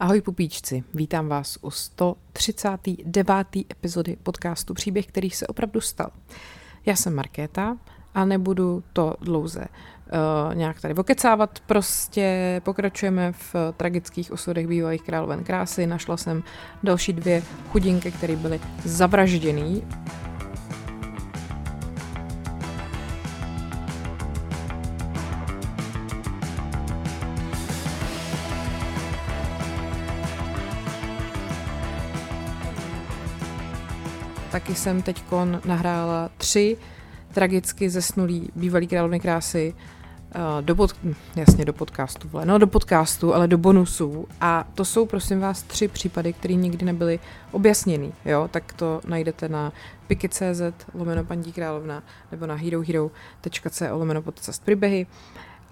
Ahoj pupíčci, vítám vás u 139. epizody podcastu Příběh, který se opravdu stal. Já jsem Markéta a nebudu to dlouze uh, nějak tady okecávat, prostě pokračujeme v tragických osudech bývalých královen krásy. Našla jsem další dvě chudinky, které byly zavražděný taky jsem teď nahrála tři tragicky zesnulý bývalý královny krásy uh, do pod, jasně do podcastu, vle, no do podcastu, ale do bonusů a to jsou prosím vás tři případy, které nikdy nebyly objasněny, jo, tak to najdete na piky.cz lomeno paní královna nebo na herohero.co lomeno podcast příběhy.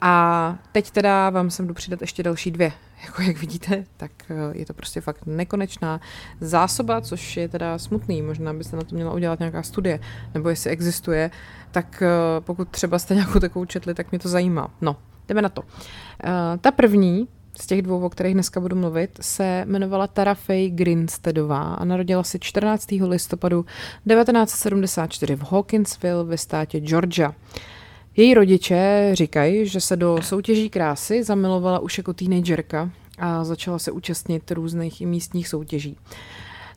A teď teda vám sem jdu přidat ještě další dvě. Jako jak vidíte, tak eh, je to prostě fakt nekonečná zásoba, což je teda smutný. Možná byste na to měla udělat nějaká studie, nebo jestli existuje, tak eh, pokud třeba jste nějakou takovou četli, tak mě to zajímá. No, jdeme na to. Eh, ta první z těch dvou, o kterých dneska budu mluvit, se jmenovala Tara Faye Grinsteadová a narodila se 14. listopadu 1974 v Hawkinsville ve státě Georgia. Její rodiče říkají, že se do soutěží krásy zamilovala už jako teenagerka a začala se účastnit různých i místních soutěží.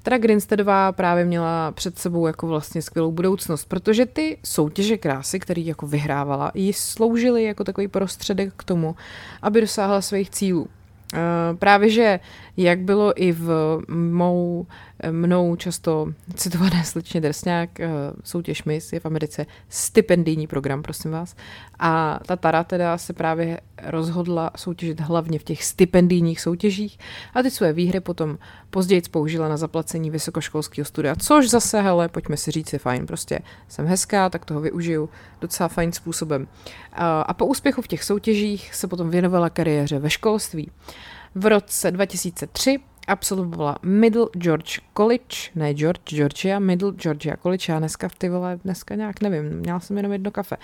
Teda Grinsteadová právě měla před sebou jako vlastně skvělou budoucnost, protože ty soutěže krásy, které jako vyhrávala, jí sloužily jako takový prostředek k tomu, aby dosáhla svých cílů. Eh, právě, že jak bylo i v mou, mnou často citované slečně Drsňák, eh, soutěž Miss je v Americe stipendijní program, prosím vás. A ta Tara teda se právě rozhodla soutěžit hlavně v těch stipendijních soutěžích a ty své výhry potom později použila na zaplacení vysokoškolského studia, což zase, hele, pojďme si říct, je fajn, prostě jsem hezká, tak toho využiju docela fajn způsobem. A po úspěchu v těch soutěžích se potom věnovala kariéře ve školství. V roce 2003 absolvovala Middle George College, ne George, Georgia, Middle Georgia College, já dneska v ty vole, dneska nějak nevím, měla jsem jenom jedno kafe.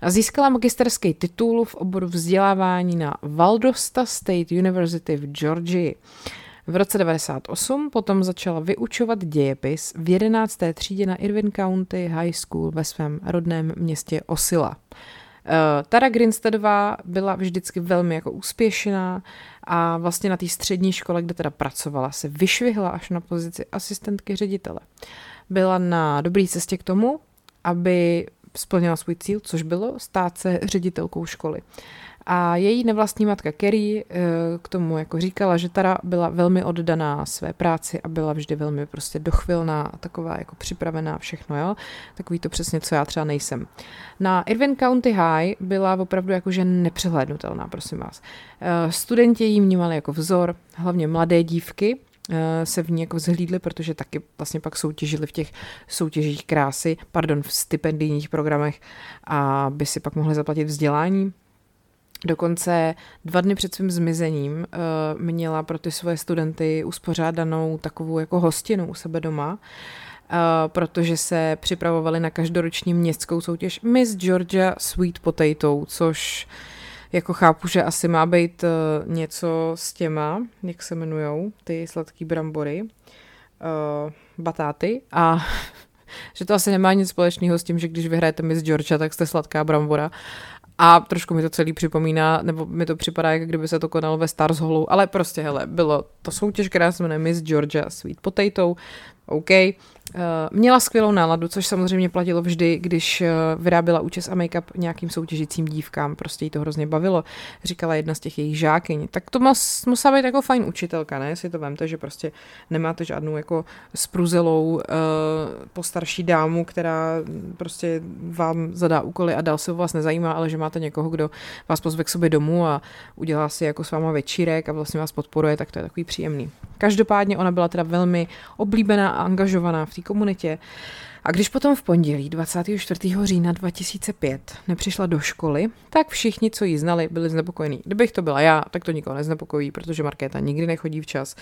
A získala magisterský titul v oboru vzdělávání na Valdosta State University v Georgii. V roce 98 potom začala vyučovat dějepis v 11. třídě na Irvine County High School ve svém rodném městě Osila. Uh, Tara Grinsteadová byla vždycky velmi jako úspěšná a vlastně na té střední škole, kde teda pracovala, se vyšvihla až na pozici asistentky ředitele. Byla na dobré cestě k tomu, aby splnila svůj cíl, což bylo stát se ředitelkou školy. A její nevlastní matka Kerry eh, k tomu jako říkala, že Tara byla velmi oddaná své práci a byla vždy velmi prostě dochvilná, taková jako připravená všechno, jo. Takový to přesně, co já třeba nejsem. Na Irvine County High byla opravdu jakože nepřehlédnutelná, prosím vás. Eh, studenti jí vnímali jako vzor, hlavně mladé dívky, eh, se v ní jako zhlídli, protože taky vlastně pak soutěžili v těch soutěžích krásy, pardon, v stipendijních programech, aby si pak mohli zaplatit vzdělání. Dokonce dva dny před svým zmizením uh, měla pro ty svoje studenty uspořádanou takovou jako hostinu u sebe doma, uh, protože se připravovali na každoroční městskou soutěž Miss Georgia Sweet Potato, což jako chápu, že asi má být uh, něco s těma, jak se jmenujou, ty sladký brambory, uh, batáty a že to asi nemá nic společného s tím, že když vyhrajete Miss Georgia, tak jste sladká brambora. A trošku mi to celý připomíná, nebo mi to připadá, jak kdyby se to konalo ve Stars Hallu, ale prostě, hele, bylo to soutěž, která se jmenuje Miss Georgia Sweet Potato, OK. Eh, měla skvělou náladu, což samozřejmě platilo vždy, když eh, vyráběla účes a make-up nějakým soutěžícím dívkám. Prostě jí to hrozně bavilo, říkala jedna z těch jejich žákyň. Tak to musela být jako fajn učitelka, ne? Si to vemte, že prostě nemáte žádnou jako spruzelou uh, postarší dámu, která prostě vám zadá úkoly a dál se o vás nezajímá, ale že máte někoho, kdo vás pozve k sobě domů a udělá si jako s váma večírek a vlastně vás podporuje, tak to je takový příjemný. Každopádně ona byla teda velmi oblíbená a angažovaná v té komunitě. A když potom v pondělí 24. října 2005 nepřišla do školy, tak všichni, co ji znali, byli znepokojení. Kdybych to byla já, tak to nikoho neznepokojí, protože Markéta nikdy nechodí včas.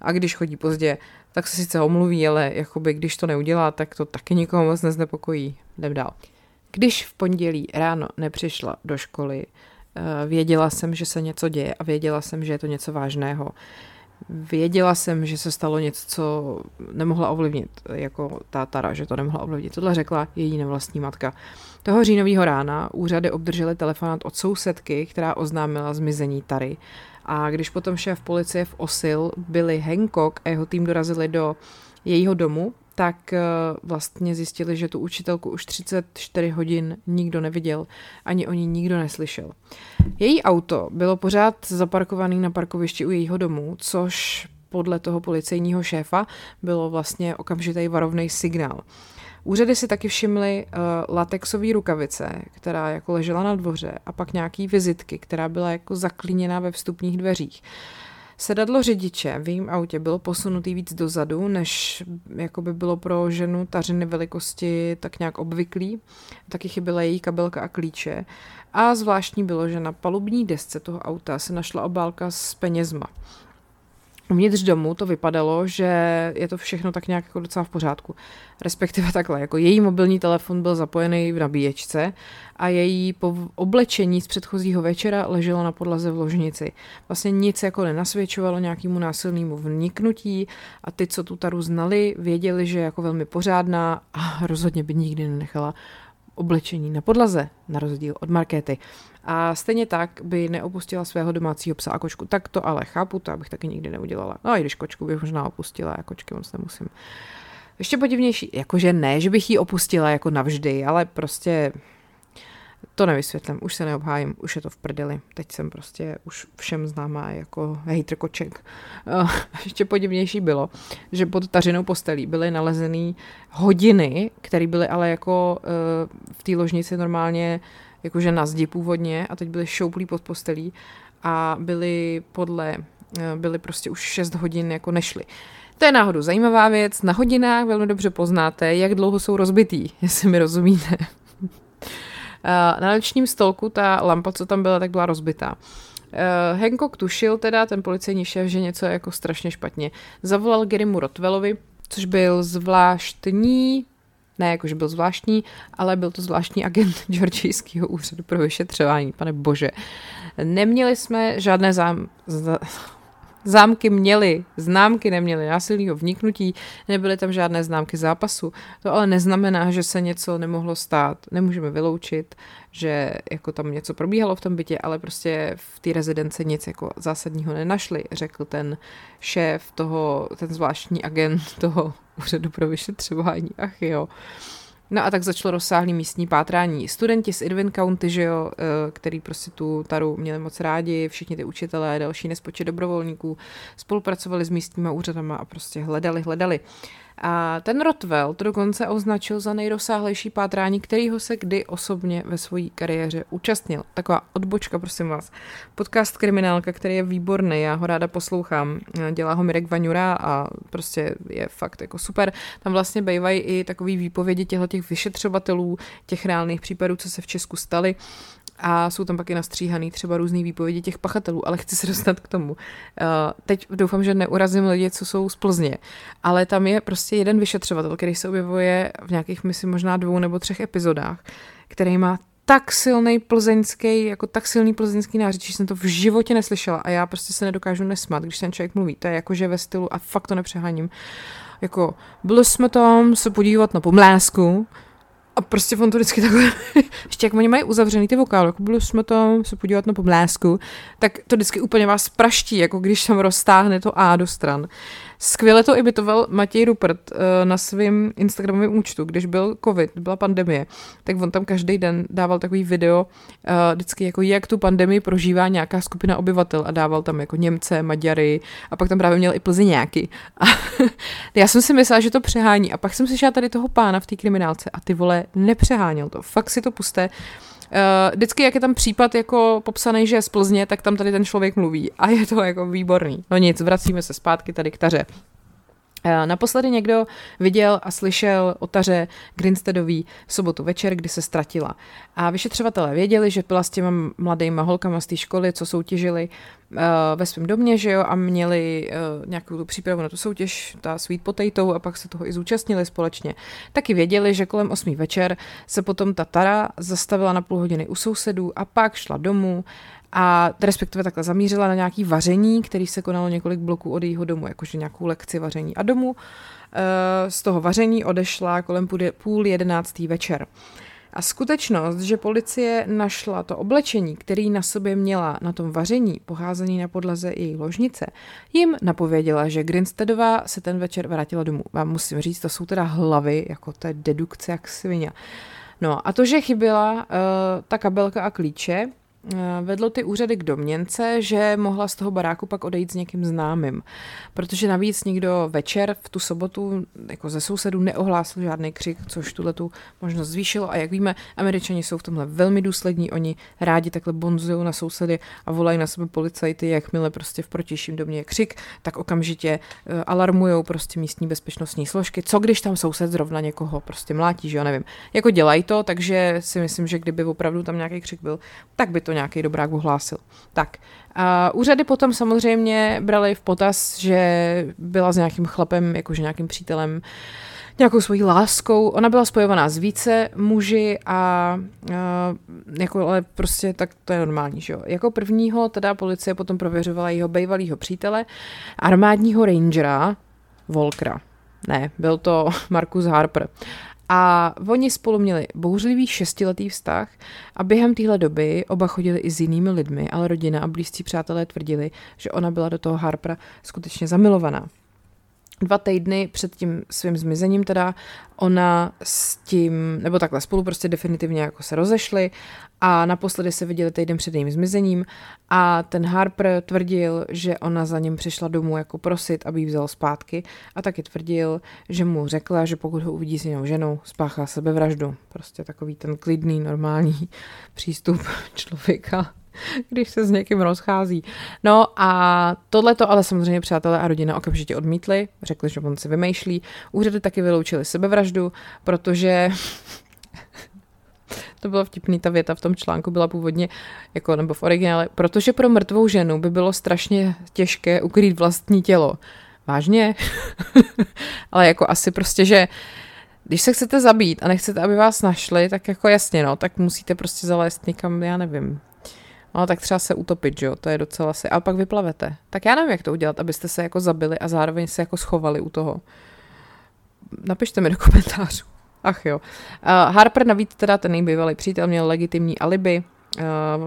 A když chodí pozdě, tak se sice omluví, ale jakoby když to neudělá, tak to taky nikoho moc neznepokojí. Jdem dál. Když v pondělí ráno nepřišla do školy, eh, věděla jsem, že se něco děje a věděla jsem, že je to něco vážného. Věděla jsem, že se stalo něco, co nemohla ovlivnit, jako ta Tara, že to nemohla ovlivnit. Tohle řekla její nevlastní matka. Toho říjnového rána úřady obdržely telefonát od sousedky, která oznámila zmizení Tary. A když potom šéf policie v Osil, Billy Hancock a jeho tým dorazili do jejího domu, tak eh, vlastně zjistili, že tu učitelku už 34 hodin nikdo neviděl, ani o ní nikdo neslyšel. Její auto bylo pořád zaparkované na parkovišti u jejího domu, což podle toho policejního šéfa bylo vlastně okamžitý varovný signál. Úřady si taky všimly uh, latexové rukavice, která jako ležela na dvoře a pak nějaký vizitky, která byla jako zaklíněná ve vstupních dveřích. Sedadlo řidiče v jejím autě bylo posunutý víc dozadu, než jako by bylo pro ženu tařiny velikosti tak nějak obvyklý. Taky chyběla její kabelka a klíče. A zvláštní bylo, že na palubní desce toho auta se našla obálka s penězma. Uvnitř domu to vypadalo, že je to všechno tak nějak jako docela v pořádku. Respektive takhle, jako její mobilní telefon byl zapojený v nabíječce a její oblečení z předchozího večera leželo na podlaze v ložnici. Vlastně nic jako nenasvědčovalo nějakému násilnému vniknutí a ty, co tu Taru znali, věděli, že je jako velmi pořádná a rozhodně by nikdy nenechala oblečení na podlaze, na rozdíl od Markéty. A stejně tak by neopustila svého domácího psa a kočku. Tak to ale chápu, to abych taky nikdy neudělala. No i když kočku bych možná opustila, a kočky moc nemusím. Ještě podivnější, jakože ne, že bych ji opustila jako navždy, ale prostě to nevysvětlím, už se neobhájím, už je to v prdeli. Teď jsem prostě už všem známá jako hejtr koček. Uh, ještě podivnější bylo, že pod tařinou postelí byly nalezený hodiny, které byly ale jako uh, v té ložnici normálně jakože na zdi původně a teď byly šouplí pod postelí a byly podle, uh, byly prostě už 6 hodin jako nešly. To je náhodou zajímavá věc. Na hodinách velmi dobře poznáte, jak dlouho jsou rozbitý, jestli mi rozumíte. Eh, na nočním stolku ta lampa, co tam byla, tak byla rozbitá. Uh, Hancock tušil teda, ten policejní šéf, že něco je jako strašně špatně. Zavolal Garymu Rotwellovi, což byl zvláštní, ne jakože byl zvláštní, ale byl to zvláštní agent Georgijského úřadu pro vyšetřování, pane bože. Neměli jsme žádné zám... Zámky měly, známky neměly násilného vniknutí, nebyly tam žádné známky zápasu. To ale neznamená, že se něco nemohlo stát. Nemůžeme vyloučit, že jako tam něco probíhalo v tom bytě, ale prostě v té rezidence nic jako zásadního nenašli, řekl ten šéf toho, ten zvláštní agent toho úřadu pro vyšetřování. Ach jo. No a tak začalo rozsáhlý místní pátrání. Studenti z Irvin County, že jo, eh, který prostě tu taru měli moc rádi, všichni ty učitelé, další nespočet dobrovolníků, spolupracovali s místníma úřadama a prostě hledali, hledali. A ten Rotwell to dokonce označil za nejrozsáhlejší pátrání, kterýho se kdy osobně ve své kariéře účastnil. Taková odbočka, prosím vás. Podcast Kriminálka, který je výborný, já ho ráda poslouchám. Dělá ho Mirek Vaňura a prostě je fakt jako super. Tam vlastně bývají i takový výpovědi těchto těch vyšetřovatelů, těch reálných případů, co se v Česku staly a jsou tam pak i nastříhaný třeba různý výpovědi těch pachatelů, ale chci se dostat k tomu. Uh, teď doufám, že neurazím lidi, co jsou z Plzně, ale tam je prostě jeden vyšetřovatel, který se objevuje v nějakých, myslím, možná dvou nebo třech epizodách, který má tak silný plzeňský, jako tak silný plzeňský nářečí, že jsem to v životě neslyšela a já prostě se nedokážu nesmat, když ten člověk mluví. To je jako, že ve stylu, a fakt to nepřeháním, jako byli jsme tam se podívat na pomlásku, a prostě on to vždycky takhle, ještě jak oni mají uzavřený ty vokály, jako byli jsme tam se podívat na pomlásku, tak to vždycky úplně vás praští, jako když tam roztáhne to A do stran. Skvěle to imitoval Matěj Rupert uh, na svém Instagramovém účtu, když byl covid, byla pandemie, tak on tam každý den dával takový video, uh, vždycky jako jak tu pandemii prožívá nějaká skupina obyvatel a dával tam jako Němce, Maďary a pak tam právě měl i Plzeňáky. A já jsem si myslela, že to přehání a pak jsem slyšela tady toho pána v té kriminálce a ty vole nepřeháněl to. Fakt si to puste. Uh, vždycky, jak je tam případ jako popsaný, že je z Plzně, tak tam tady ten člověk mluví a je to jako výborný. No nic, vracíme se zpátky tady k taře. Eh, naposledy někdo viděl a slyšel o taře Grinstedový v sobotu večer, kdy se ztratila. A vyšetřovatelé věděli, že byla s těma mladýma holkama z té školy, co soutěžili uh, ve svém domě, že jo, a měli uh, nějakou tu přípravu na tu soutěž, ta Sweet Potato, a pak se toho i zúčastnili společně. Taky věděli, že kolem 8 večer se potom ta Tara zastavila na půl hodiny u sousedů a pak šla domů a respektive takhle zamířila na nějaký vaření, který se konalo několik bloků od jejího domu, jakože nějakou lekci vaření a domu. Eh, z toho vaření odešla kolem půl jedenáctý večer. A skutečnost, že policie našla to oblečení, který na sobě měla na tom vaření, poházený na podlaze její ložnice, jim napověděla, že Grinstedová se ten večer vrátila domů. Vám musím říct, to jsou teda hlavy, jako je dedukce jak svině. No a to, že chyběla uh, ta kabelka a klíče, vedlo ty úřady k domněnce, že mohla z toho baráku pak odejít s někým známým. Protože navíc nikdo večer v tu sobotu jako ze sousedů neohlásil žádný křik, což tuhle tu možnost zvýšilo. A jak víme, američani jsou v tomhle velmi důslední. Oni rádi takhle bonzují na sousedy a volají na sebe policajty, jakmile prostě v protějším domě je křik, tak okamžitě uh, alarmují prostě místní bezpečnostní složky. Co když tam soused zrovna někoho prostě mlátí, že jo, nevím. Jako dělají to, takže si myslím, že kdyby opravdu tam nějaký křik byl, tak by to to nějaký dobrák ohlásil. Tak, a úřady potom samozřejmě brali v potaz, že byla s nějakým chlapem, jakože nějakým přítelem, nějakou svojí láskou. Ona byla spojovaná s více muži a, a jako, ale prostě tak to je normální, že jo. Jako prvního teda policie potom prověřovala jeho bývalého přítele, armádního rangera Volkra. Ne, byl to Markus Harper. A oni spolu měli bouřlivý šestiletý vztah a během téhle doby oba chodili i s jinými lidmi, ale rodina a blízcí přátelé tvrdili, že ona byla do toho Harpera skutečně zamilovaná. Dva týdny před tím svým zmizením teda ona s tím, nebo takhle spolu prostě definitivně jako se rozešli a naposledy se viděli týden před jejím zmizením a ten Harper tvrdil, že ona za ním přišla domů jako prosit, aby ji vzal zpátky a taky tvrdil, že mu řekla, že pokud ho uvidí s jinou ženou, spáchá sebevraždu. Prostě takový ten klidný, normální přístup člověka když se s někým rozchází. No a tohle to ale samozřejmě přátelé a rodina okamžitě odmítli, řekli, že on si vymýšlí. Úřady taky vyloučili sebevraždu, protože to bylo vtipný, ta věta v tom článku byla původně, jako nebo v originále, protože pro mrtvou ženu by bylo strašně těžké ukrýt vlastní tělo. Vážně? Ale jako asi prostě, že když se chcete zabít a nechcete, aby vás našli, tak jako jasně, no, tak musíte prostě zalézt někam, já nevím, No tak třeba se utopit, že jo, to je docela si, ale pak vyplavete. Tak já nevím, jak to udělat, abyste se jako zabili a zároveň se jako schovali u toho. Napište mi do komentářů. Ach jo. Uh, Harper navíc teda ten nejbývalý přítel měl legitimní alibi,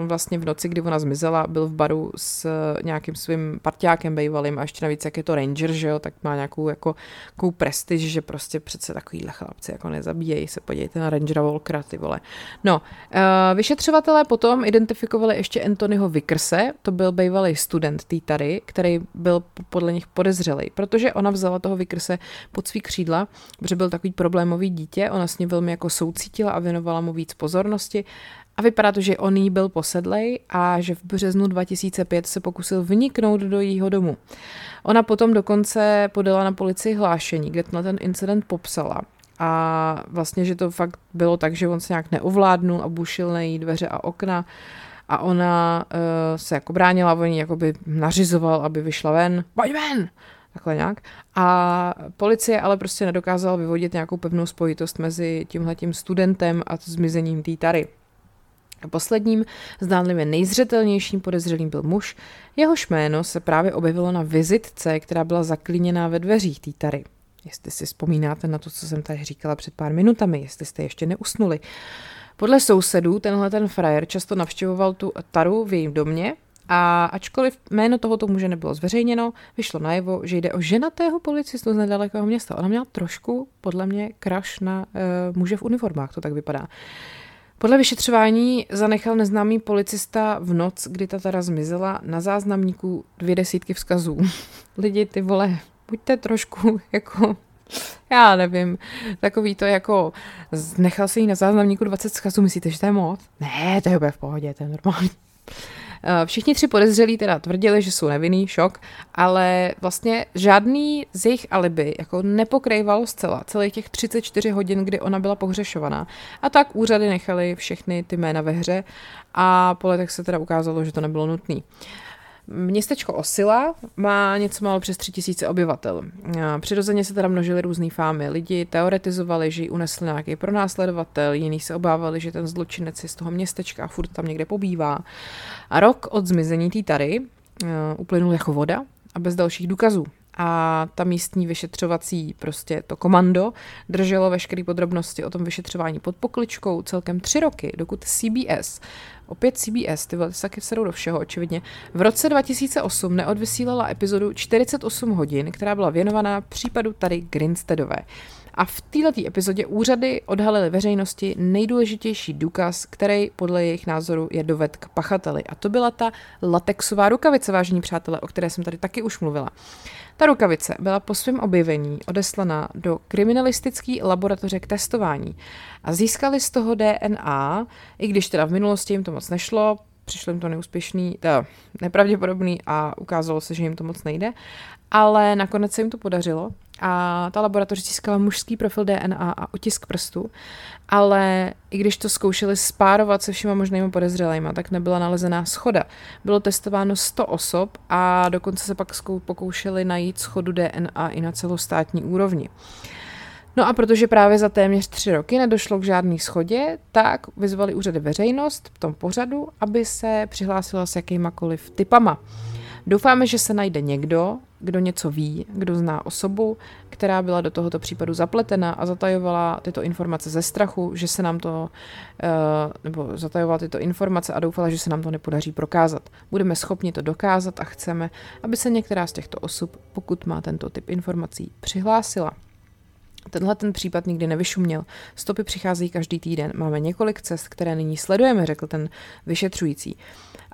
vlastně v noci, kdy ona zmizela, byl v baru s nějakým svým partiákem bývalým a ještě navíc, jak je to ranger, že jo, tak má nějakou jako, jako prestiž, že prostě přece takovýhle chlapci jako nezabíjejí se, podívejte na rangera Volkera, ty vole. No, uh, vyšetřovatelé potom identifikovali ještě Anthonyho Vickerse, to byl bývalý student té tady, který byl podle nich podezřelý, protože ona vzala toho Vickerse pod svý křídla, protože byl takový problémový dítě, ona s ním velmi jako soucítila a věnovala mu víc pozornosti a vypadá to, že on jí byl posedlej a že v březnu 2005 se pokusil vniknout do jejího domu. Ona potom dokonce podala na policii hlášení, kde na ten incident popsala. A vlastně, že to fakt bylo tak, že on se nějak neovládnul a bušil na její dveře a okna a ona uh, se jako bránila, on jí jakoby nařizoval, aby vyšla ven. Pojď ven! Takhle nějak. A policie ale prostě nedokázala vyvodit nějakou pevnou spojitost mezi tímhletím studentem a zmizením té Tary. Posledním, zdánlivě nejzřetelnějším podezřelým byl muž, jehož jméno se právě objevilo na vizitce, která byla zaklíněná ve dveřích té tary. Jestli si vzpomínáte na to, co jsem tady říkala před pár minutami, jestli jste ještě neusnuli. Podle sousedů tenhle ten frajer často navštěvoval tu taru v jejím domě a ačkoliv jméno tohoto muže nebylo zveřejněno, vyšlo najevo, že jde o ženatého policistu z nedalekého města. Ona měla trošku, podle mě, kraš na uh, muže v uniformách, to tak vypadá. Podle vyšetřování zanechal neznámý policista v noc, kdy Tatara zmizela, na záznamníku dvě desítky vzkazů. Lidi, ty vole, buďte trošku jako já nevím, takový to jako, nechal si jí na záznamníku 20 vzkazů, myslíte, že to je moc? Ne, to je úplně v pohodě, to je normální. Eh, všichni tři podezřelí teda tvrdili, že jsou nevinný, šok, ale vlastně žádný z jejich alibi jako nepokrýval zcela celých těch 34 hodin, kdy ona byla pohřešovaná. A tak úřady nechali všechny ty jména ve hře a po letech se teda ukázalo, že to nebylo nutné. Městečko Osila má něco málo přes 3000 obyvatel. Přirozeně se teda množily různé fámy. Lidi teoretizovali, že ji unesl nějaký pronásledovatel, jiní se obávali, že ten zločinec je z toho městečka a furt tam někde pobývá. A rok od zmizení té tary uh, uplynul jako voda a bez dalších důkazů a ta místní vyšetřovací prostě to komando drželo veškeré podrobnosti o tom vyšetřování pod pokličkou celkem tři roky, dokud CBS, opět CBS, ty se taky vsedou do všeho očividně, v roce 2008 neodvysílala epizodu 48 hodin, která byla věnovaná případu tady Grinsteadové. A v této epizodě úřady odhalily veřejnosti nejdůležitější důkaz, který podle jejich názoru je doved k pachateli. A to byla ta latexová rukavice, vážení přátelé, o které jsem tady taky už mluvila. Ta rukavice byla po svém objevení odeslaná do kriminalistické laboratoře k testování a získali z toho DNA, i když teda v minulosti jim to moc nešlo, přišlo jim to neúspěšný, to nepravděpodobný a ukázalo se, že jim to moc nejde, ale nakonec se jim to podařilo a ta laboratoř získala mužský profil DNA a otisk prstu, ale i když to zkoušeli spárovat se všema možnými podezřelejma, tak nebyla nalezená schoda. Bylo testováno 100 osob a dokonce se pak pokoušeli najít schodu DNA i na celostátní úrovni. No a protože právě za téměř tři roky nedošlo k žádné schodě, tak vyzvali úřady veřejnost v tom pořadu, aby se přihlásila s jakýmakoliv typama. Doufáme, že se najde někdo, kdo něco ví, kdo zná osobu, která byla do tohoto případu zapletena a zatajovala tyto informace ze strachu, že se nám to, eh, nebo zatajovala tyto informace a doufala, že se nám to nepodaří prokázat. Budeme schopni to dokázat a chceme, aby se některá z těchto osob, pokud má tento typ informací, přihlásila. Tenhle ten případ nikdy nevyšuměl. Stopy přicházejí každý týden. Máme několik cest, které nyní sledujeme, řekl ten vyšetřující.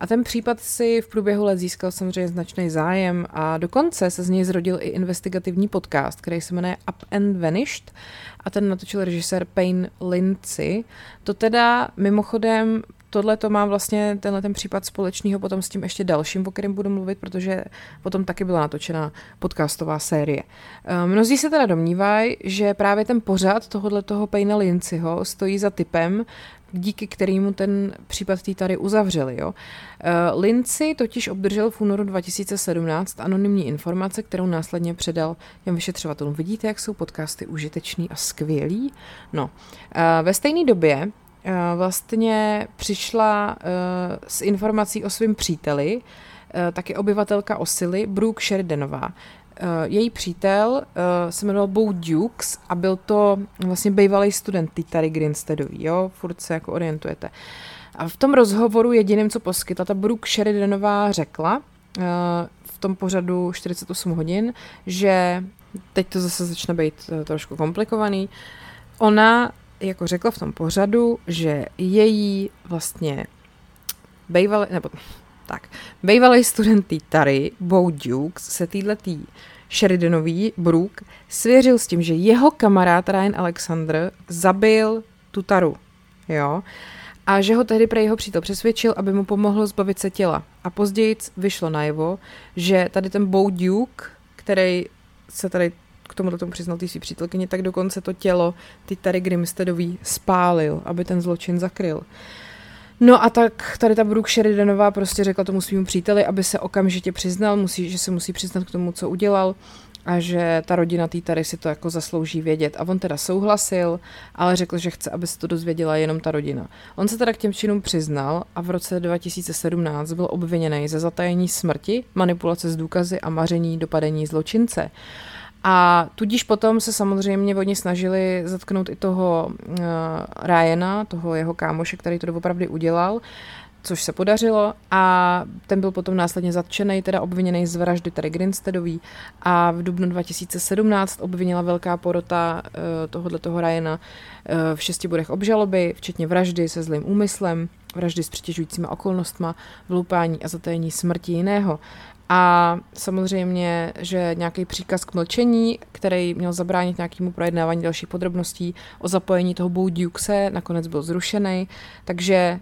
A ten případ si v průběhu let získal samozřejmě značný zájem a dokonce se z něj zrodil i investigativní podcast, který se jmenuje Up and Vanished a ten natočil režisér Payne Lindsay. To teda mimochodem tohle to má vlastně tenhle ten případ společného potom s tím ještě dalším, o kterém budu mluvit, protože potom taky byla natočena podcastová série. Eh, mnozí se teda domnívají, že právě ten pořad tohohle toho Payna Linciho stojí za typem, díky kterému ten případ tý tady uzavřeli. Jo. Uh, Lindsay totiž obdržel v únoru 2017 anonymní informace, kterou následně předal těm vyšetřovatelům. Vidíte, jak jsou podcasty užitečný a skvělý? No, uh, ve stejné době uh, vlastně přišla s informací o svém příteli, taky obyvatelka Osily, Brooke Sheridanová. Uh, její přítel uh, se jmenoval Bo Dukes a byl to vlastně bývalý student Titary Grinsteadový, jo, furt se jako orientujete. A v tom rozhovoru jediným, co poskytla ta Brooke Sheridanová řekla uh, v tom pořadu 48 hodin, že teď to zase začne být trošku komplikovaný, ona jako řekla v tom pořadu, že její vlastně bývalý, nebo tak, bývalý student Tary, Bo Dukes, se týhletý Sheridanový Brook svěřil s tím, že jeho kamarád Ryan Alexander zabil tu Taru. Jo? A že ho tehdy pro jeho přítel přesvědčil, aby mu pomohl zbavit se těla. A později vyšlo najevo, že tady ten Bo Duke, který se tady k tomu tomu přiznal ty svý přítelkyně, tak dokonce to tělo ty tady Grimsteadový spálil, aby ten zločin zakryl. No a tak tady ta Brooke Sheridanová prostě řekla tomu svým příteli, aby se okamžitě přiznal, musí, že se musí přiznat k tomu, co udělal a že ta rodina té tady si to jako zaslouží vědět. A on teda souhlasil, ale řekl, že chce, aby se to dozvěděla jenom ta rodina. On se teda k těm činům přiznal a v roce 2017 byl obviněný ze zatajení smrti, manipulace s důkazy a maření dopadení zločince. A tudíž potom se samozřejmě oni snažili zatknout i toho uh, Ryana, toho jeho kámoše, který to opravdu udělal, což se podařilo a ten byl potom následně zatčený, teda obviněný z vraždy tady Grinsteadový a v dubnu 2017 obvinila velká porota uh, tohohle toho Ryana uh, v šesti bodech obžaloby, včetně vraždy se zlým úmyslem, vraždy s přitěžujícíma okolnostma, vloupání a zatajení smrti jiného. A samozřejmě, že nějaký příkaz k mlčení, který měl zabránit nějakému projednávání dalších podrobností o zapojení toho Bo Dukese, nakonec byl zrušený. Takže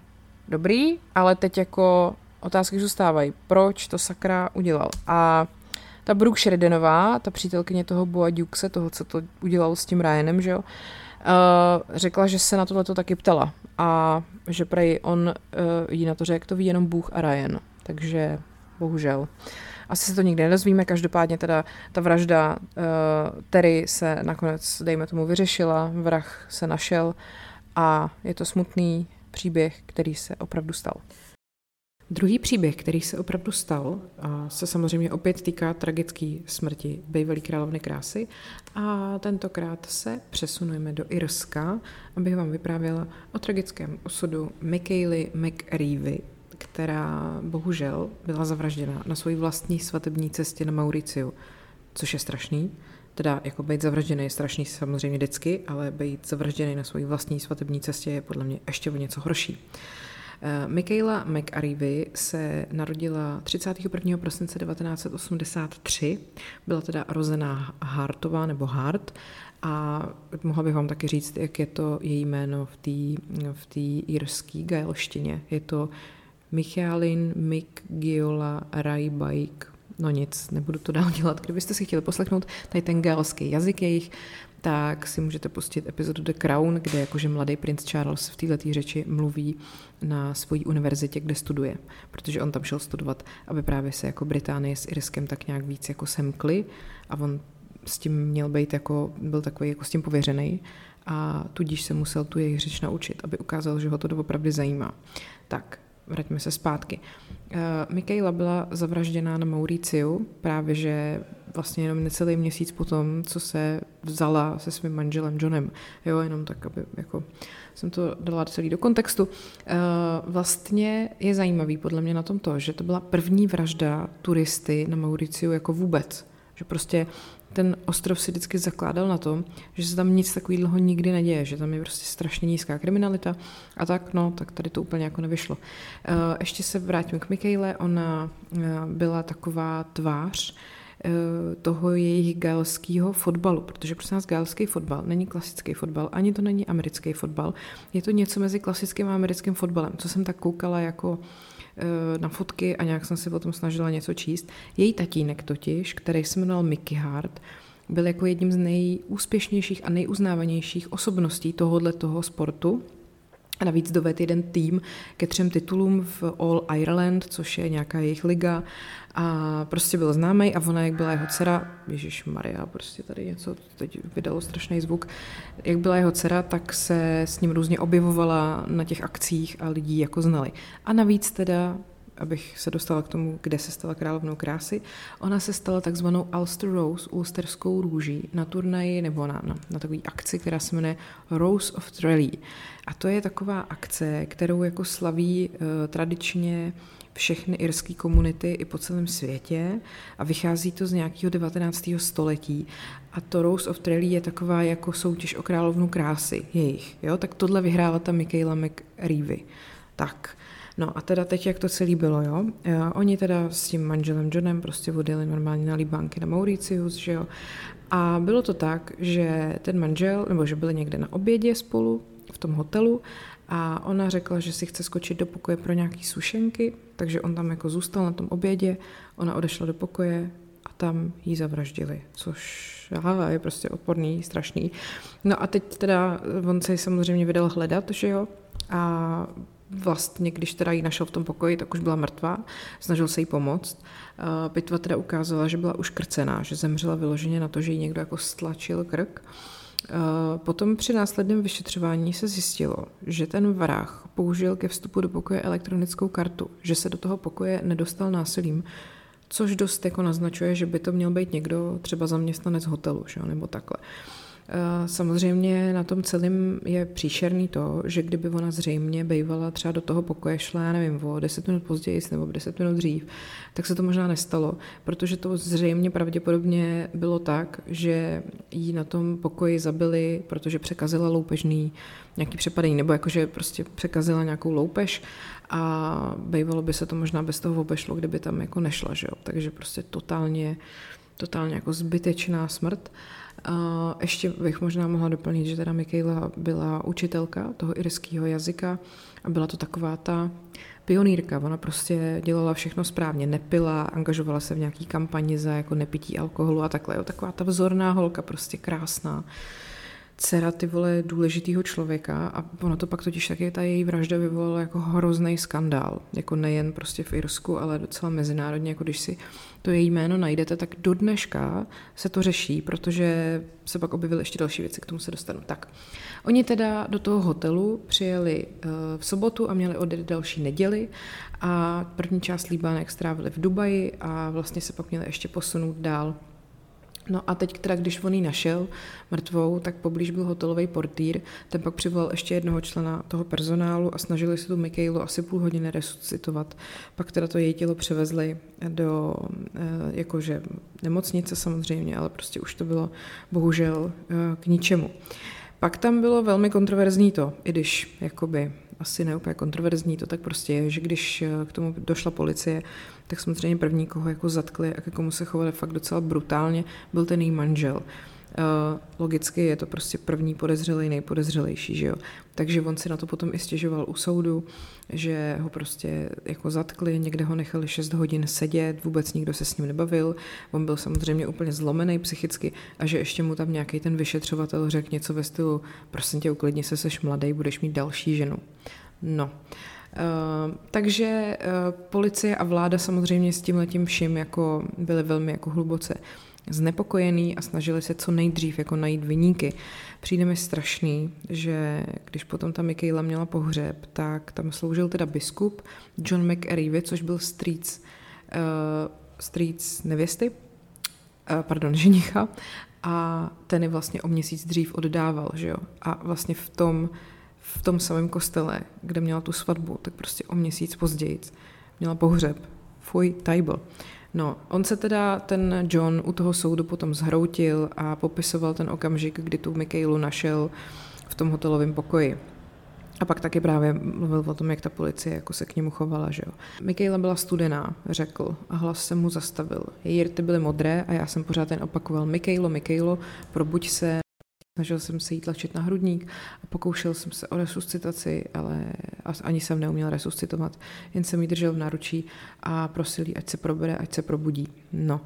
dobrý, ale teď jako otázky zůstávají. Proč to sakra udělal? A ta Brooke Sheridanová, ta přítelkyně toho Boa Dukese, toho, co to udělal s tím Ryanem, že jo, Uh, řekla, že se na tohle taky ptala a že prej on uh, jí na to řekl, to ví jenom Bůh a Ryan. Takže bohužel. Asi se to nikdy nedozvíme, každopádně teda ta vražda uh, Terry se nakonec, dejme tomu, vyřešila, vrah se našel a je to smutný příběh, který se opravdu stal. Druhý příběh, který se opravdu stal, se samozřejmě opět týká tragické smrti bývalé královny krásy a tentokrát se přesunujeme do Irska, abych vám vyprávěla o tragickém osudu Michaely McReevy, která bohužel byla zavražděna na své vlastní svatební cestě na Mauriciu, což je strašný. Teda jako být zavražděný je strašný samozřejmě vždycky, ale být zavražděný na své vlastní svatební cestě je podle mě ještě o něco horší. Eh, Michaela McAreevy se narodila 31. prosince 1983, byla teda rozená Hartová nebo Hart a mohla bych vám taky říct, jak je to její jméno v té v jirské gaelštině. Je to Michaelin McGiola Rajbajk. No nic, nebudu to dál dělat. Kdybyste si chtěli poslechnout tady ten gaelský jazyk jejich, tak si můžete pustit epizodu The Crown, kde jakože mladý princ Charles v této řeči mluví na svojí univerzitě, kde studuje, protože on tam šel studovat, aby právě se jako Británie s Irskem tak nějak víc jako semkli a on s tím měl být jako, byl takový jako s tím pověřený a tudíž se musel tu jejich řeč naučit, aby ukázal, že ho to doopravdy zajímá. Tak, vraťme se zpátky. Uh, Michaela byla zavražděná na Mauriciu, právě že vlastně jenom necelý měsíc potom, co se vzala se svým manželem Johnem. Jo, jenom tak, aby jako jsem to dala celý do kontextu. Uh, vlastně je zajímavý podle mě na tom to, že to byla první vražda turisty na Mauriciu jako vůbec. Že prostě ten ostrov si vždycky zakládal na tom, že se tam nic takového nikdy neděje, že tam je prostě strašně nízká kriminalita a tak, no, tak tady to úplně jako nevyšlo. Eh, ještě se vrátím k Michaele, ona eh, byla taková tvář, eh, toho jejich galského fotbalu, protože prosím nás galský fotbal není klasický fotbal, ani to není americký fotbal, je to něco mezi klasickým a americkým fotbalem, co jsem tak koukala jako na fotky a nějak jsem si o tom snažila něco číst. Její tatínek totiž, který se jmenoval Mickey Hart, byl jako jedním z nejúspěšnějších a nejuznávanějších osobností tohohle toho sportu. A navíc doved jeden tým ke třem titulům v All Ireland, což je nějaká jejich liga. A prostě byl známý a ona, jak byla jeho dcera, Ježíš Maria, prostě tady něco teď vydalo strašný zvuk, jak byla jeho dcera, tak se s ním různě objevovala na těch akcích a lidí jako znali. A navíc teda abych se dostala k tomu, kde se stala královnou krásy. Ona se stala takzvanou Ulster Rose, ulsterskou růží, na turnaji nebo na, na, na takový akci, která se jmenuje Rose of Tralee. A to je taková akce, kterou jako slaví uh, tradičně všechny irské komunity i po celém světě a vychází to z nějakého 19. století. A to Rose of Tralee je taková jako soutěž o královnu krásy jejich. Jo? Tak tohle vyhrála ta Michaela McReevy. Tak. No a teda teď, jak to celý bylo, jo. E, oni teda s tím manželem Johnem prostě odjeli normálně na Libánky na Mauricius, že jo. A bylo to tak, že ten manžel, nebo že byli někde na obědě spolu v tom hotelu a ona řekla, že si chce skočit do pokoje pro nějaký sušenky, takže on tam jako zůstal na tom obědě, ona odešla do pokoje a tam jí zavraždili, což aha, je prostě odporný, strašný. No a teď teda on se samozřejmě vydal hledat, že jo, a vlastně, když teda ji našel v tom pokoji, tak už byla mrtvá, snažil se jí pomoct. Pitva teda ukázala, že byla uškrcená, že zemřela vyloženě na to, že jí někdo jako stlačil krk. Potom při následném vyšetřování se zjistilo, že ten vrah použil ke vstupu do pokoje elektronickou kartu, že se do toho pokoje nedostal násilím, což dost jako naznačuje, že by to měl být někdo, třeba zaměstnanec hotelu, že? nebo takhle. Eh, samozřejmě na tom celém je příšerný to, že kdyby ona zřejmě bývala třeba do toho pokoje šla, já nevím, o 10 minut později nebo 10 minut dřív, tak se to možná nestalo, protože to zřejmě pravděpodobně bylo tak, že jí na tom pokoji zabili, protože překazila loupežný nějaký přepadení, nebo jakože prostě překazila nějakou loupež a bývalo by se to možná bez toho obešlo, kdyby tam jako nešla, že jo? takže prostě totálně, totálně jako zbytečná smrt. A ještě bych možná mohla doplnit, že teda Michaela byla učitelka toho irského jazyka a byla to taková ta pionýrka. Ona prostě dělala všechno správně, nepila, angažovala se v nějaký kampani za jako nepití alkoholu a takhle. Jo. Taková ta vzorná holka, prostě krásná. Dcera ty vole důležitýho člověka a ono to pak totiž taky ta její vražda vyvolala jako hrozný skandál, jako nejen prostě v Irsku, ale docela mezinárodně, jako když si to její jméno najdete, tak do dneška se to řeší, protože se pak objevily ještě další věci, k tomu se dostanu. Tak, oni teda do toho hotelu přijeli uh, v sobotu a měli odjet další neděli a první část líbánek strávili v Dubaji a vlastně se pak měli ještě posunout dál No a teď teda, když on ji našel mrtvou, tak poblíž byl hotelový portýr, ten pak přivolal ještě jednoho člena toho personálu a snažili se tu Michaelu asi půl hodiny resuscitovat. Pak teda to její tělo převezli do eh, jakože nemocnice samozřejmě, ale prostě už to bylo bohužel eh, k ničemu. Pak tam bylo velmi kontroverzní to, i když jakoby asi neúplně kontroverzní, to tak prostě je, že když eh, k tomu došla policie, tak samozřejmě první, koho jako zatkli a ke komu se chovali fakt docela brutálně, byl ten její manžel. Uh, logicky je to prostě první podezřelý, nejpodezřelejší, že jo. Takže on si na to potom i stěžoval u soudu, že ho prostě jako zatkli, někde ho nechali 6 hodin sedět, vůbec nikdo se s ním nebavil, on byl samozřejmě úplně zlomený psychicky a že ještě mu tam nějaký ten vyšetřovatel řekl něco ve stylu, prosím tě, uklidni se, seš mladý, budeš mít další ženu. No, Uh, takže uh, policie a vláda samozřejmě s tím letím vším jako byly velmi jako hluboce znepokojený a snažili se co nejdřív jako najít vyníky. Přijde mi strašný, že když potom ta Michaela měla pohřeb, tak tam sloužil teda biskup John McAreevy, což byl streets, uh, streets nevěsty, uh, pardon, ženicha, a ten je vlastně o měsíc dřív oddával, že jo. A vlastně v tom v tom samém kostele, kde měla tu svatbu, tak prostě o měsíc později měla pohřeb. Fuj, tajbl. No, on se teda, ten John, u toho soudu potom zhroutil a popisoval ten okamžik, kdy tu Michaelu našel v tom hotelovém pokoji. A pak taky právě mluvil o tom, jak ta policie jako se k němu chovala, že jo. Michaela byla studená, řekl, a hlas se mu zastavil. Její rty byly modré a já jsem pořád jen opakoval Michaelo, Michaelo, probuď se, Snažil jsem se jí tlačit na hrudník a pokoušel jsem se o resuscitaci, ale ani jsem neuměl resuscitovat. Jen jsem jí držel v náručí a prosil jí, ať se probere, ať se probudí. No.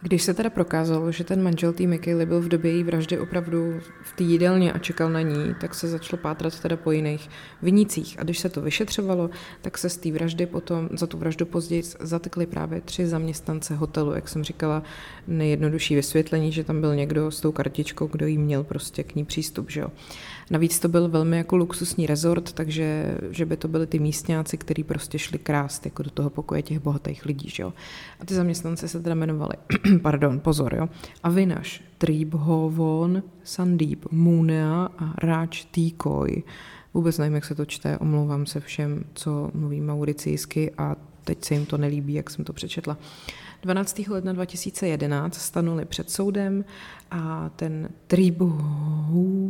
Když se teda prokázalo, že ten manžel té Michaely byl v době její vraždy opravdu v té jídelně a čekal na ní, tak se začalo pátrat teda po jiných vinících. A když se to vyšetřovalo, tak se z té vraždy potom, za tu vraždu později zatekli právě tři zaměstnance hotelu. Jak jsem říkala, nejjednodušší vysvětlení, že tam byl někdo s tou kartičkou, kdo jí měl prostě k ní přístup. Že jo. Navíc to byl velmi jako luxusní rezort, takže že by to byly ty místňáci, kteří prostě šli krást jako do toho pokoje těch bohatých lidí. Že jo. A ty zaměstnance se teda jmenovali, pardon, pozor, jo, Avinash, Tribhovon, Sandeep, Munea a Raj Tikoi. Vůbec nevím, jak se to čte, omlouvám se všem, co mluví mauricijsky a teď se jim to nelíbí, jak jsem to přečetla. 12. ledna 2011 stanuli před soudem a ten Tribhuvon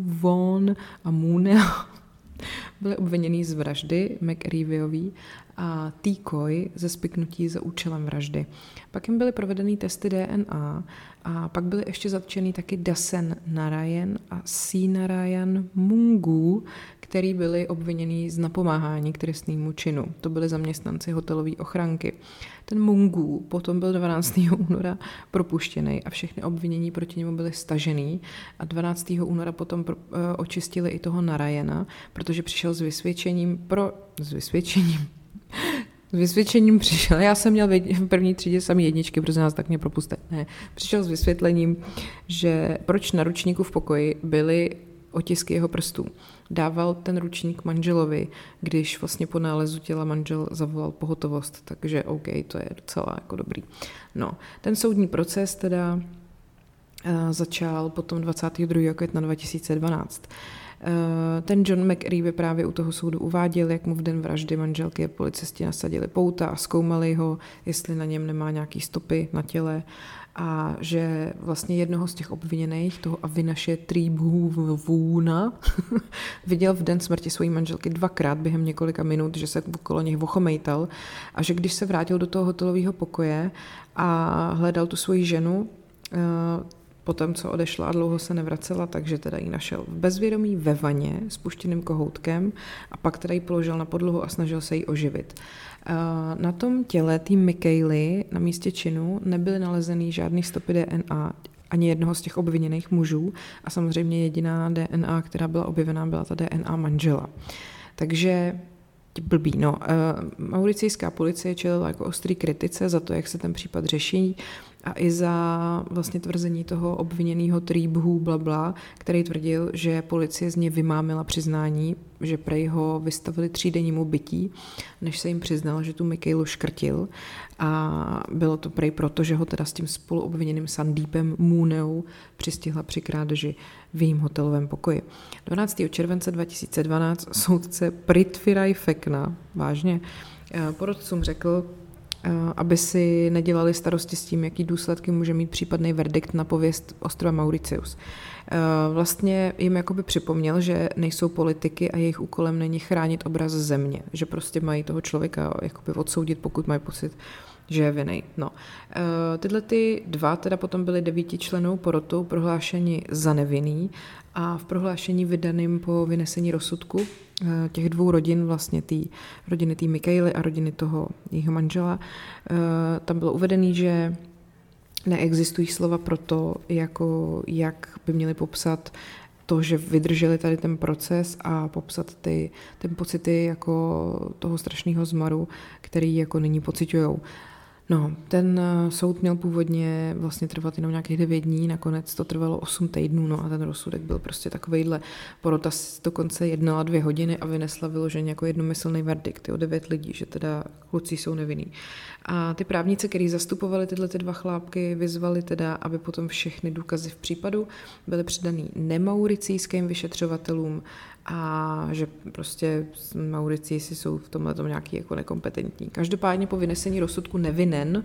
a Munea byli obviněni z vraždy McReevyový a T-Koi ze spiknutí za účelem vraždy. Pak jim byly provedeny testy DNA a pak byly ještě zatčený taky Dasen Narayan a C. Narayan Mungu, který byli obviněni z napomáhání k trestnému činu. To byli zaměstnanci hotelové ochranky. Ten Mungu potom byl 12. února propuštěný a všechny obvinění proti němu byly stažený a 12. února potom uh, očistili i toho Narayana, protože přišel s vysvědčením pro... s vysvědčením s vysvědčením přišel, já jsem měl v první třídě sami jedničky, protože nás tak mě propuste. Ne, přišel s vysvětlením, že proč na ručníku v pokoji byly otisky jeho prstů. Dával ten ručník manželovi, když vlastně po nálezu těla manžel zavolal pohotovost, takže OK, to je docela jako dobrý. No, ten soudní proces teda uh, začal potom 22. května 2012. Eh, ten John McReevy právě u toho soudu uváděl, jak mu v den vraždy manželky a policisti nasadili pouta a zkoumali ho, jestli na něm nemá nějaký stopy na těle a že vlastně jednoho z těch obviněných, toho Avinaše Tribhuvuna, viděl v den smrti své manželky dvakrát během několika minut, že se okolo nich vochomejtal a že když se vrátil do toho hotelového pokoje a hledal tu svoji ženu, eh, potom, co odešla a dlouho se nevracela, takže teda ji našel v bezvědomí ve vaně s puštěným kohoutkem a pak teda ji položil na podlohu a snažil se jí oživit. Na tom těle té Michaely na místě činu nebyly nalezeny žádné stopy DNA ani jednoho z těch obviněných mužů a samozřejmě jediná DNA, která byla objevená, byla ta DNA manžela. Takže blbý. No, uh, mauricijská policie čelila jako ostrý kritice za to, jak se ten případ řeší a i za vlastně tvrzení toho obviněného Trýbhu blabla, který tvrdil, že policie z něj vymámila přiznání, že prej ho vystavili třídennímu bytí, než se jim přiznal, že tu Mikailu škrtil a bylo to prej proto, že ho teda s tím spoluobviněným Sandípem Můneou přistihla při krádeži v jejím hotelovém pokoji. 12. července 2012 soudce Pritviraj Fekna, vážně, eh, porodcům řekl, aby si nedělali starosti s tím, jaký důsledky může mít případný verdikt na pověst ostrova Mauricius. Eh, vlastně jim jakoby připomněl, že nejsou politiky a jejich úkolem není chránit obraz země, že prostě mají toho člověka jakoby odsoudit, pokud mají pocit, že je vinej. No. E, tyhle ty dva teda potom byly devíti členů porotou prohlášeni za nevinný a v prohlášení vydaným po vynesení rozsudku e, těch dvou rodin, vlastně té rodiny té Mikaely a rodiny toho jeho manžela, e, tam bylo uvedený, že neexistují slova pro to, jako jak by měli popsat to, že vydrželi tady ten proces a popsat ty, ten pocity jako toho strašného zmaru, který jako nyní pocitujou. No, ten eh, soud měl původně vlastně trvat jenom nějakých devět dní, nakonec to trvalo osm týdnů, no a ten rozsudek byl prostě takovejhle. Porota dokonce jednala dvě hodiny a vynesla vyloženě jako jednomyslný verdikt o devět lidí, že teda kluci jsou nevinní. A ty právníci, kteří zastupovali tyhle ty dva chlápky, vyzvali teda, aby potom všechny důkazy v případu byly předaný nemauricijským vyšetřovatelům a že prostě Mauricíci jsou v tomhle nějaký jako nekompetentní. Každopádně po vynesení rozsudku nevinen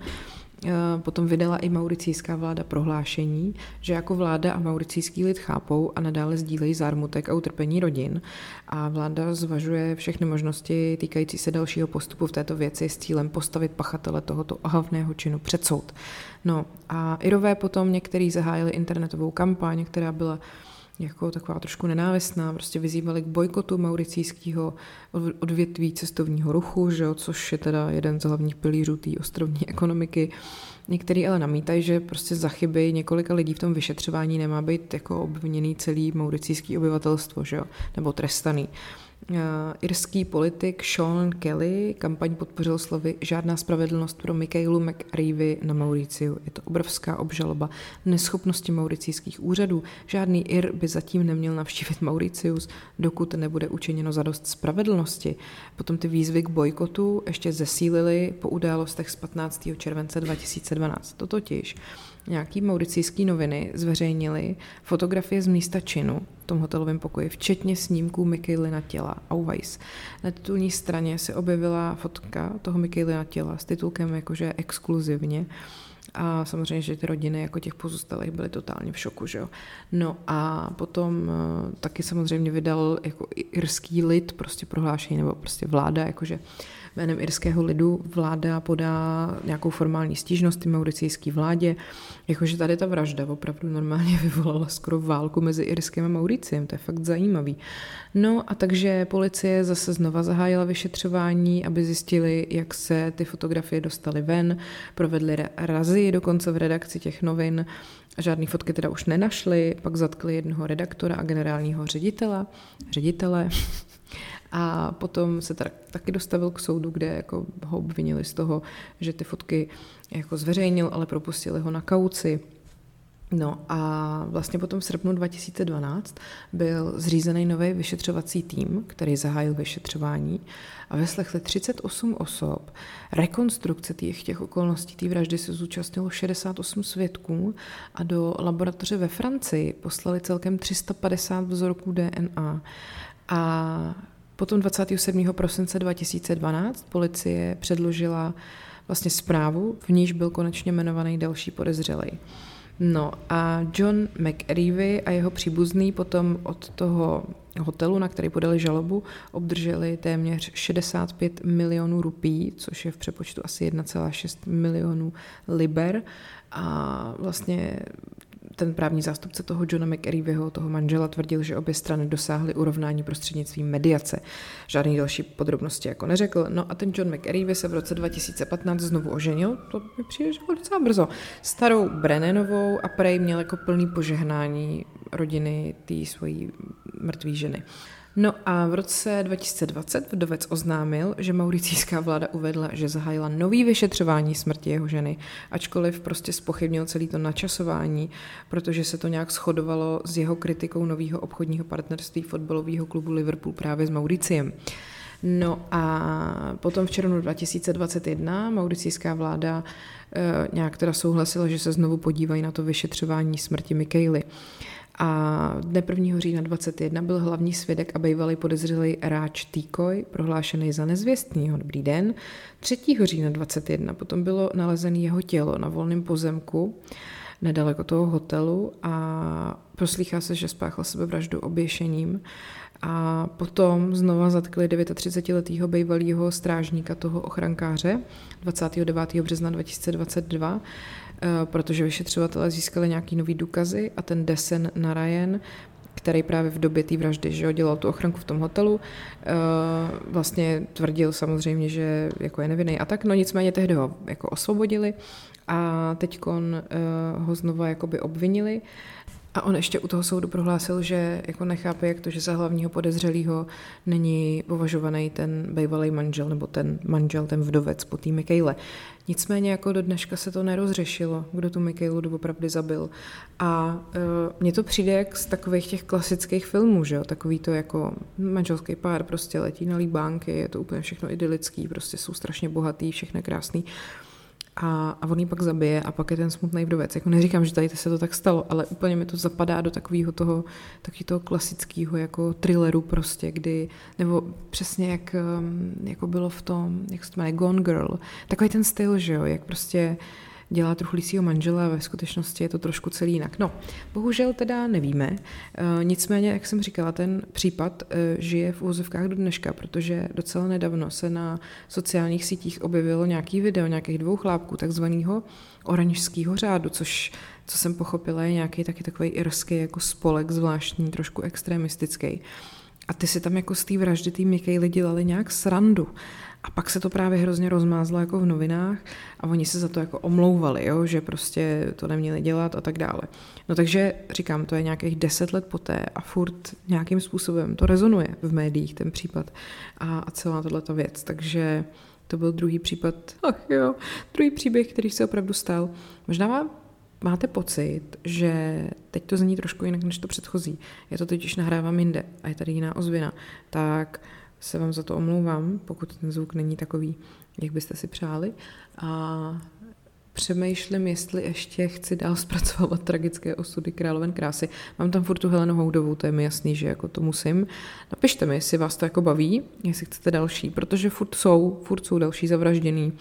Potom vydala i mauricijská vláda prohlášení, že jako vláda a mauricijský lid chápou a nadále sdílejí zármutek a utrpení rodin a vláda zvažuje všechny možnosti týkající se dalšího postupu v této věci s cílem postavit pachatele tohoto ohavného činu před soud. No a Irové potom některý zahájili internetovou kampaň, která byla jako taková trošku nenávistná, prostě vyzývali k bojkotu mauricijského odvětví cestovního ruchu, že jo, což je teda jeden z hlavních pilířů té ostrovní ekonomiky. Některý ale namítají, že prostě za chyby několika lidí v tom vyšetřování nemá být jako obviněný celý mauricijský obyvatelstvo, že jo, nebo trestaný. Uh, irský politik Sean Kelly kampaň podpořil slovy Žádná spravedlnost pro Michaelu McReevy na Mauriciu. Je to obrovská obžaloba neschopnosti mauricijských úřadů. Žádný Ir by zatím neměl navštívit Mauricius, dokud nebude učiněno zadost spravedlnosti. Potom ty výzvy k bojkotu ještě zesílily po událostech z 15. července 2012. To totiž nějaký mauricijský noviny zveřejnili fotografie z místa činu v tom hotelovém pokoji, včetně snímků na těla Auweis. Na titulní straně se objevila fotka toho na těla s titulkem jakože exkluzivně a samozřejmě, že ty rodiny jako těch pozůstalých byly totálně v šoku, že jo. No a potom uh, taky samozřejmě vydal jako irský lid prostě prohlášení, nebo prostě vláda, jakože jménem irského lidu vláda podá nějakou formální stížnost mauricijské vládě, jakože tady ta vražda opravdu normálně vyvolala skoro válku mezi Irskem a Mauriciem, to je fakt zajímavý. No a takže policie zase znova zahájila vyšetřování, aby zjistili, jak se ty fotografie dostaly ven, provedli razy dokonce v redakci těch novin, Žádné fotky teda už nenašli, pak zatkli jednoho redaktora a generálního ředitele, ředitele a potom se teda taky dostavil k soudu, kde jako ho obvinili z toho, že ty fotky jako zveřejnil, ale propustili ho na kauci. No a vlastně potom v srpnu 2012 byl zřízený nový vyšetřovací tým, který zahájil vyšetřování a vyslechli 38 osob. Rekonstrukce těch, těch okolností té vraždy se zúčastnilo 68 svědků a do laboratoře ve Francii poslali celkem 350 vzorků DNA. A Potom 27. prosince 2012 policie předložila vlastně zprávu, v níž byl konečně jmenovaný další podezřelý. No a John McReevy a jeho příbuzný potom od toho hotelu, na který podali žalobu, obdrželi téměř 65 milionů rupí, což je v přepočtu asi 1,6 milionů liber. A vlastně ten právní zástupce toho Johna McAreevyho, toho manžela, tvrdil, že obě strany dosáhly urovnání prostřednictvím mediace. Žádný další podrobnosti jako neřekl. No a ten John McAreevy se v roce 2015 znovu oženil, to mi přijde, že bylo docela brzo, starou Brennanovou a prej měl jako plný požehnání rodiny té svojí mrtvé ženy. No a v roce 2020 vdovec oznámil, že mauricijská vláda uvedla, že zahájila nový vyšetřování smrti jeho ženy, ačkoliv prostě spochybnil celý to načasování, protože se to nějak shodovalo s jeho kritikou nového obchodního partnerství fotbalového klubu Liverpool právě s Mauriciem. No a potom v červnu 2021 mauricijská vláda e, nějak teda souhlasila, že se znovu podívají na to vyšetřování smrti Michaely. A dne 1. října 21 byl hlavní svědek a bývalý podezřelý Ráč Týkoj, prohlášený za nezvěstního. Dobrý den. 3. října 21 potom bylo nalezené jeho tělo na volném pozemku nedaleko toho hotelu a proslýchá se, že spáchal sebevraždu oběšením a potom znova zatkli 39-letého bývalého strážníka toho ochrankáře 29. března 2022 Eh, protože vyšetřovatelé získali nějaký nový důkazy a ten Desen Narayan, který právě v době té vraždy že dělal tu ochranku v tom hotelu, eh, vlastně tvrdil samozřejmě, že jako je nevinný a tak, no nicméně tehdy ho jako osvobodili a teď eh, ho znova jakoby obvinili a on ještě u toho soudu prohlásil, že jako nechápe, jak to, že za hlavního podezřelého není považovaný ten bývalý manžel nebo ten manžel, ten vdovec po té Mikejle. Nicméně jako do dneška se to nerozřešilo, kdo tu Mikejlu doopravdy zabil. A uh, mně to přijde jak z takových těch klasických filmů, že jo? Takový to jako manželský pár prostě letí na líbánky, je to úplně všechno idylický, prostě jsou strašně bohatý, všechno krásný a, a on ji pak zabije a pak je ten smutný vdovec. Jako neříkám, že tady se to tak stalo, ale úplně mi to zapadá do takového toho, takového toho klasického jako thrilleru prostě, kdy, nebo přesně jak um, jako bylo v tom, jak se to jmenuje, Gone Girl, takový ten styl, že jo, jak prostě uh, dělá trochu lísího manžela ve skutečnosti je to trošku celý jinak. No, bohužel teda nevíme, e, nicméně, jak jsem říkala, ten případ e, žije v úzovkách do dneška, protože docela nedávno se na sociálních sítích objevilo nějaký video nějakých dvou chlápků, takzvaného oranžského řádu, což co jsem pochopila, je nějaký taky takový irský jako spolek zvláštní, trošku extremistický. A ty si tam jako z té vraždy tý Mikejly dělali nějak srandu. A pak se to právě hrozně rozmázlo jako v novinách a oni se za to jako omlouvali, jo, že prostě to neměli dělat a tak dále. No takže říkám, to je nějakých deset let poté a furt nějakým způsobem to rezonuje v médiích ten případ a, a celá tato věc. Takže to byl druhý případ, ach jo, druhý příběh, který se opravdu stal. Možná vám máte pocit, že teď to zní trošku jinak než to předchozí. Je to totiž nahrávám jinde a je tady jiná ozvěna. Tak se vám za to omlouvám, pokud ten zvuk není takový, jak byste si přáli. A přemýšlím, jestli ještě chci dál zpracovat tragické osudy královen krásy. Mám tam furt tu Helenu Houdovou, to je mi jasný, že jako to musím. Napište mi, jestli vás to jako baví, jestli chcete další, protože furt jsou, furt jsou další zavražděný.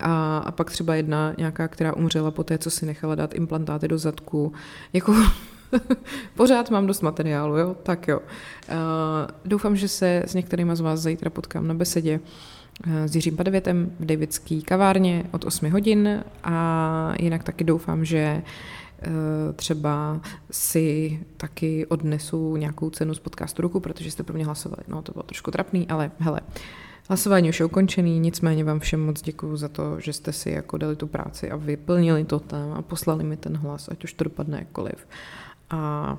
A, a pak třeba jedna nějaká, která umřela po té, co si nechala dát implantáty do zadku. Jako Pořád mám dost materiálu, jo? Tak jo. Uh, doufám, že se s některými z vás zítra potkám na besedě uh, s Jiřím Padevětem v Davidský kavárně od 8 hodin a jinak taky doufám, že uh, třeba si taky odnesu nějakou cenu z podcastu roku, protože jste pro mě hlasovali. No, to bylo trošku trapný, ale hele, Hlasování už je ukončený, nicméně vám všem moc děkuji za to, že jste si jako dali tu práci a vyplnili to tam a poslali mi ten hlas, ať už to dopadne jakkoliv. A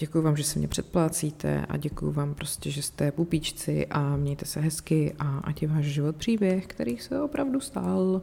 děkuji vám, že se mě předplácíte a děkuji vám prostě, že jste pupíčci a mějte se hezky a ať je váš život příběh, který se opravdu stál.